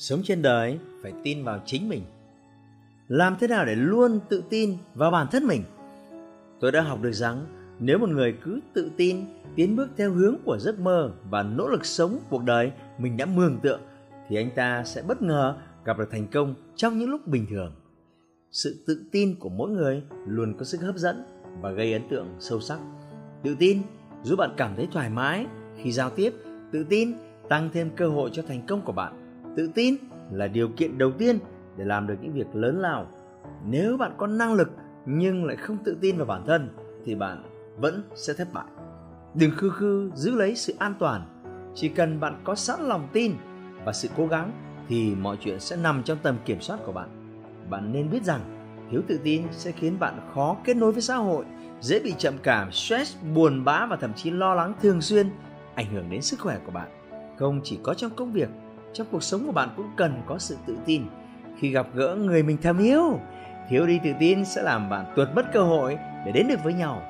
sống trên đời phải tin vào chính mình. Làm thế nào để luôn tự tin vào bản thân mình? Tôi đã học được rằng, nếu một người cứ tự tin, tiến bước theo hướng của giấc mơ và nỗ lực sống cuộc đời mình đã mường tượng, thì anh ta sẽ bất ngờ gặp được thành công trong những lúc bình thường. Sự tự tin của mỗi người luôn có sức hấp dẫn và gây ấn tượng sâu sắc. Tự tin giúp bạn cảm thấy thoải mái khi giao tiếp, tự tin tăng thêm cơ hội cho thành công của bạn tự tin là điều kiện đầu tiên để làm được những việc lớn lao. Nếu bạn có năng lực nhưng lại không tự tin vào bản thân, thì bạn vẫn sẽ thất bại. Đừng khư khư giữ lấy sự an toàn. Chỉ cần bạn có sẵn lòng tin và sự cố gắng, thì mọi chuyện sẽ nằm trong tầm kiểm soát của bạn. Bạn nên biết rằng, thiếu tự tin sẽ khiến bạn khó kết nối với xã hội, dễ bị trầm cảm, stress, buồn bã và thậm chí lo lắng thường xuyên ảnh hưởng đến sức khỏe của bạn. Không chỉ có trong công việc trong cuộc sống của bạn cũng cần có sự tự tin. Khi gặp gỡ người mình thầm yêu, thiếu đi tự tin sẽ làm bạn tuột mất cơ hội để đến được với nhau.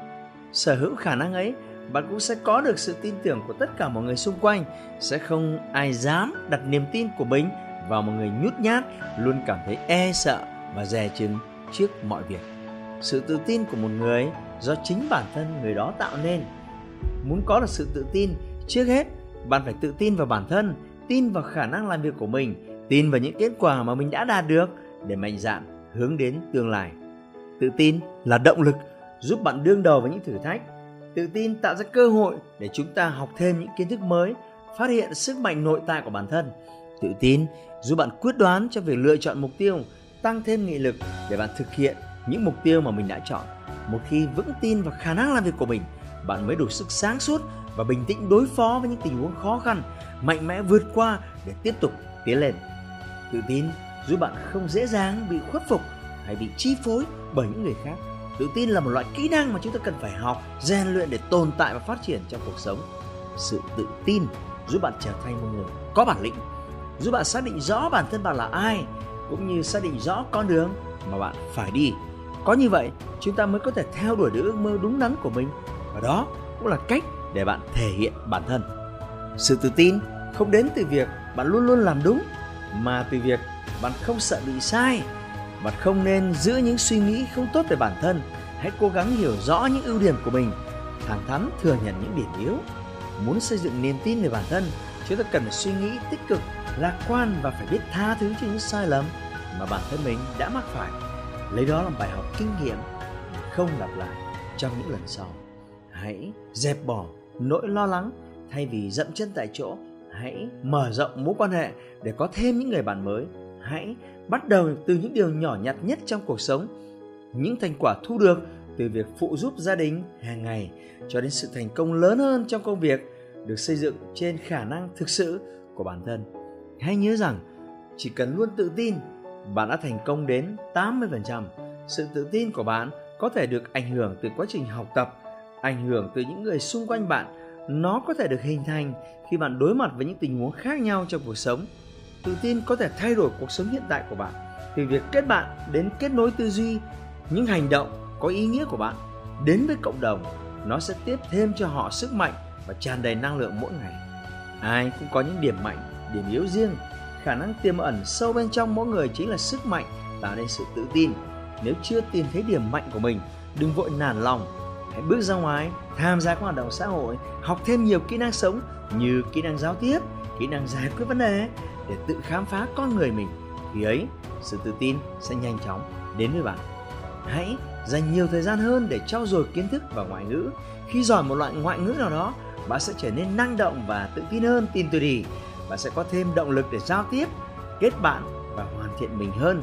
Sở hữu khả năng ấy, bạn cũng sẽ có được sự tin tưởng của tất cả mọi người xung quanh. Sẽ không ai dám đặt niềm tin của mình vào một người nhút nhát, luôn cảm thấy e sợ và dè chừng trước mọi việc. Sự tự tin của một người do chính bản thân người đó tạo nên. Muốn có được sự tự tin, trước hết, bạn phải tự tin vào bản thân tin vào khả năng làm việc của mình, tin vào những kết quả mà mình đã đạt được để mạnh dạn hướng đến tương lai. Tự tin là động lực giúp bạn đương đầu với những thử thách. Tự tin tạo ra cơ hội để chúng ta học thêm những kiến thức mới, phát hiện sức mạnh nội tại của bản thân. Tự tin giúp bạn quyết đoán cho việc lựa chọn mục tiêu, tăng thêm nghị lực để bạn thực hiện những mục tiêu mà mình đã chọn. Một khi vững tin vào khả năng làm việc của mình bạn mới đủ sức sáng suốt và bình tĩnh đối phó với những tình huống khó khăn, mạnh mẽ vượt qua để tiếp tục tiến lên. Tự tin giúp bạn không dễ dàng bị khuất phục hay bị chi phối bởi những người khác, tự tin là một loại kỹ năng mà chúng ta cần phải học, rèn luyện để tồn tại và phát triển trong cuộc sống. Sự tự tin giúp bạn trở thành một người có bản lĩnh, giúp bạn xác định rõ bản thân bạn là ai, cũng như xác định rõ con đường mà bạn phải đi. Có như vậy, chúng ta mới có thể theo đuổi được ước mơ đúng đắn của mình và đó cũng là cách để bạn thể hiện bản thân. Sự tự tin không đến từ việc bạn luôn luôn làm đúng, mà từ việc bạn không sợ bị sai. Bạn không nên giữ những suy nghĩ không tốt về bản thân. Hãy cố gắng hiểu rõ những ưu điểm của mình, thẳng thắn thừa nhận những điểm yếu. Muốn xây dựng niềm tin về bản thân, chúng ta cần phải suy nghĩ tích cực, lạc quan và phải biết tha thứ cho những sai lầm mà bản thân mình đã mắc phải. Lấy đó làm bài học kinh nghiệm, không lặp lại trong những lần sau hãy dẹp bỏ nỗi lo lắng thay vì dậm chân tại chỗ hãy mở rộng mối quan hệ để có thêm những người bạn mới hãy bắt đầu từ những điều nhỏ nhặt nhất trong cuộc sống những thành quả thu được từ việc phụ giúp gia đình hàng ngày cho đến sự thành công lớn hơn trong công việc được xây dựng trên khả năng thực sự của bản thân hãy nhớ rằng chỉ cần luôn tự tin bạn đã thành công đến 80%. Sự tự tin của bạn có thể được ảnh hưởng từ quá trình học tập, ảnh hưởng từ những người xung quanh bạn. Nó có thể được hình thành khi bạn đối mặt với những tình huống khác nhau trong cuộc sống. Tự tin có thể thay đổi cuộc sống hiện tại của bạn từ việc kết bạn đến kết nối tư duy, những hành động có ý nghĩa của bạn đến với cộng đồng. Nó sẽ tiếp thêm cho họ sức mạnh và tràn đầy năng lượng mỗi ngày. Ai cũng có những điểm mạnh, điểm yếu riêng khả năng tiềm ẩn sâu bên trong mỗi người chính là sức mạnh tạo nên sự tự tin nếu chưa tìm thấy điểm mạnh của mình đừng vội nản lòng hãy bước ra ngoài, tham gia các hoạt động xã hội, học thêm nhiều kỹ năng sống như kỹ năng giao tiếp, kỹ năng giải quyết vấn đề để tự khám phá con người mình. Khi ấy, sự tự tin sẽ nhanh chóng đến với bạn. Hãy dành nhiều thời gian hơn để trau dồi kiến thức và ngoại ngữ. Khi giỏi một loại ngoại ngữ nào đó, bạn sẽ trở nên năng động và tự tin hơn, tin tôi đi. Bạn sẽ có thêm động lực để giao tiếp, kết bạn và hoàn thiện mình hơn.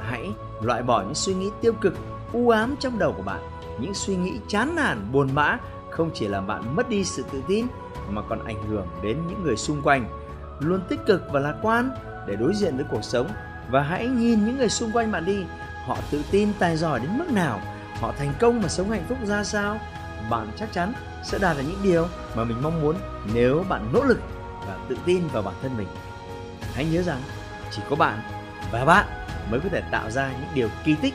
Hãy loại bỏ những suy nghĩ tiêu cực u ám trong đầu của bạn. Những suy nghĩ chán nản, buồn bã không chỉ làm bạn mất đi sự tự tin mà còn ảnh hưởng đến những người xung quanh. Luôn tích cực và lạc quan để đối diện với cuộc sống và hãy nhìn những người xung quanh bạn đi. Họ tự tin, tài giỏi đến mức nào? Họ thành công và sống hạnh phúc ra sao? Bạn chắc chắn sẽ đạt được những điều mà mình mong muốn nếu bạn nỗ lực và tự tin vào bản thân mình. Hãy nhớ rằng chỉ có bạn và bạn mới có thể tạo ra những điều kỳ tích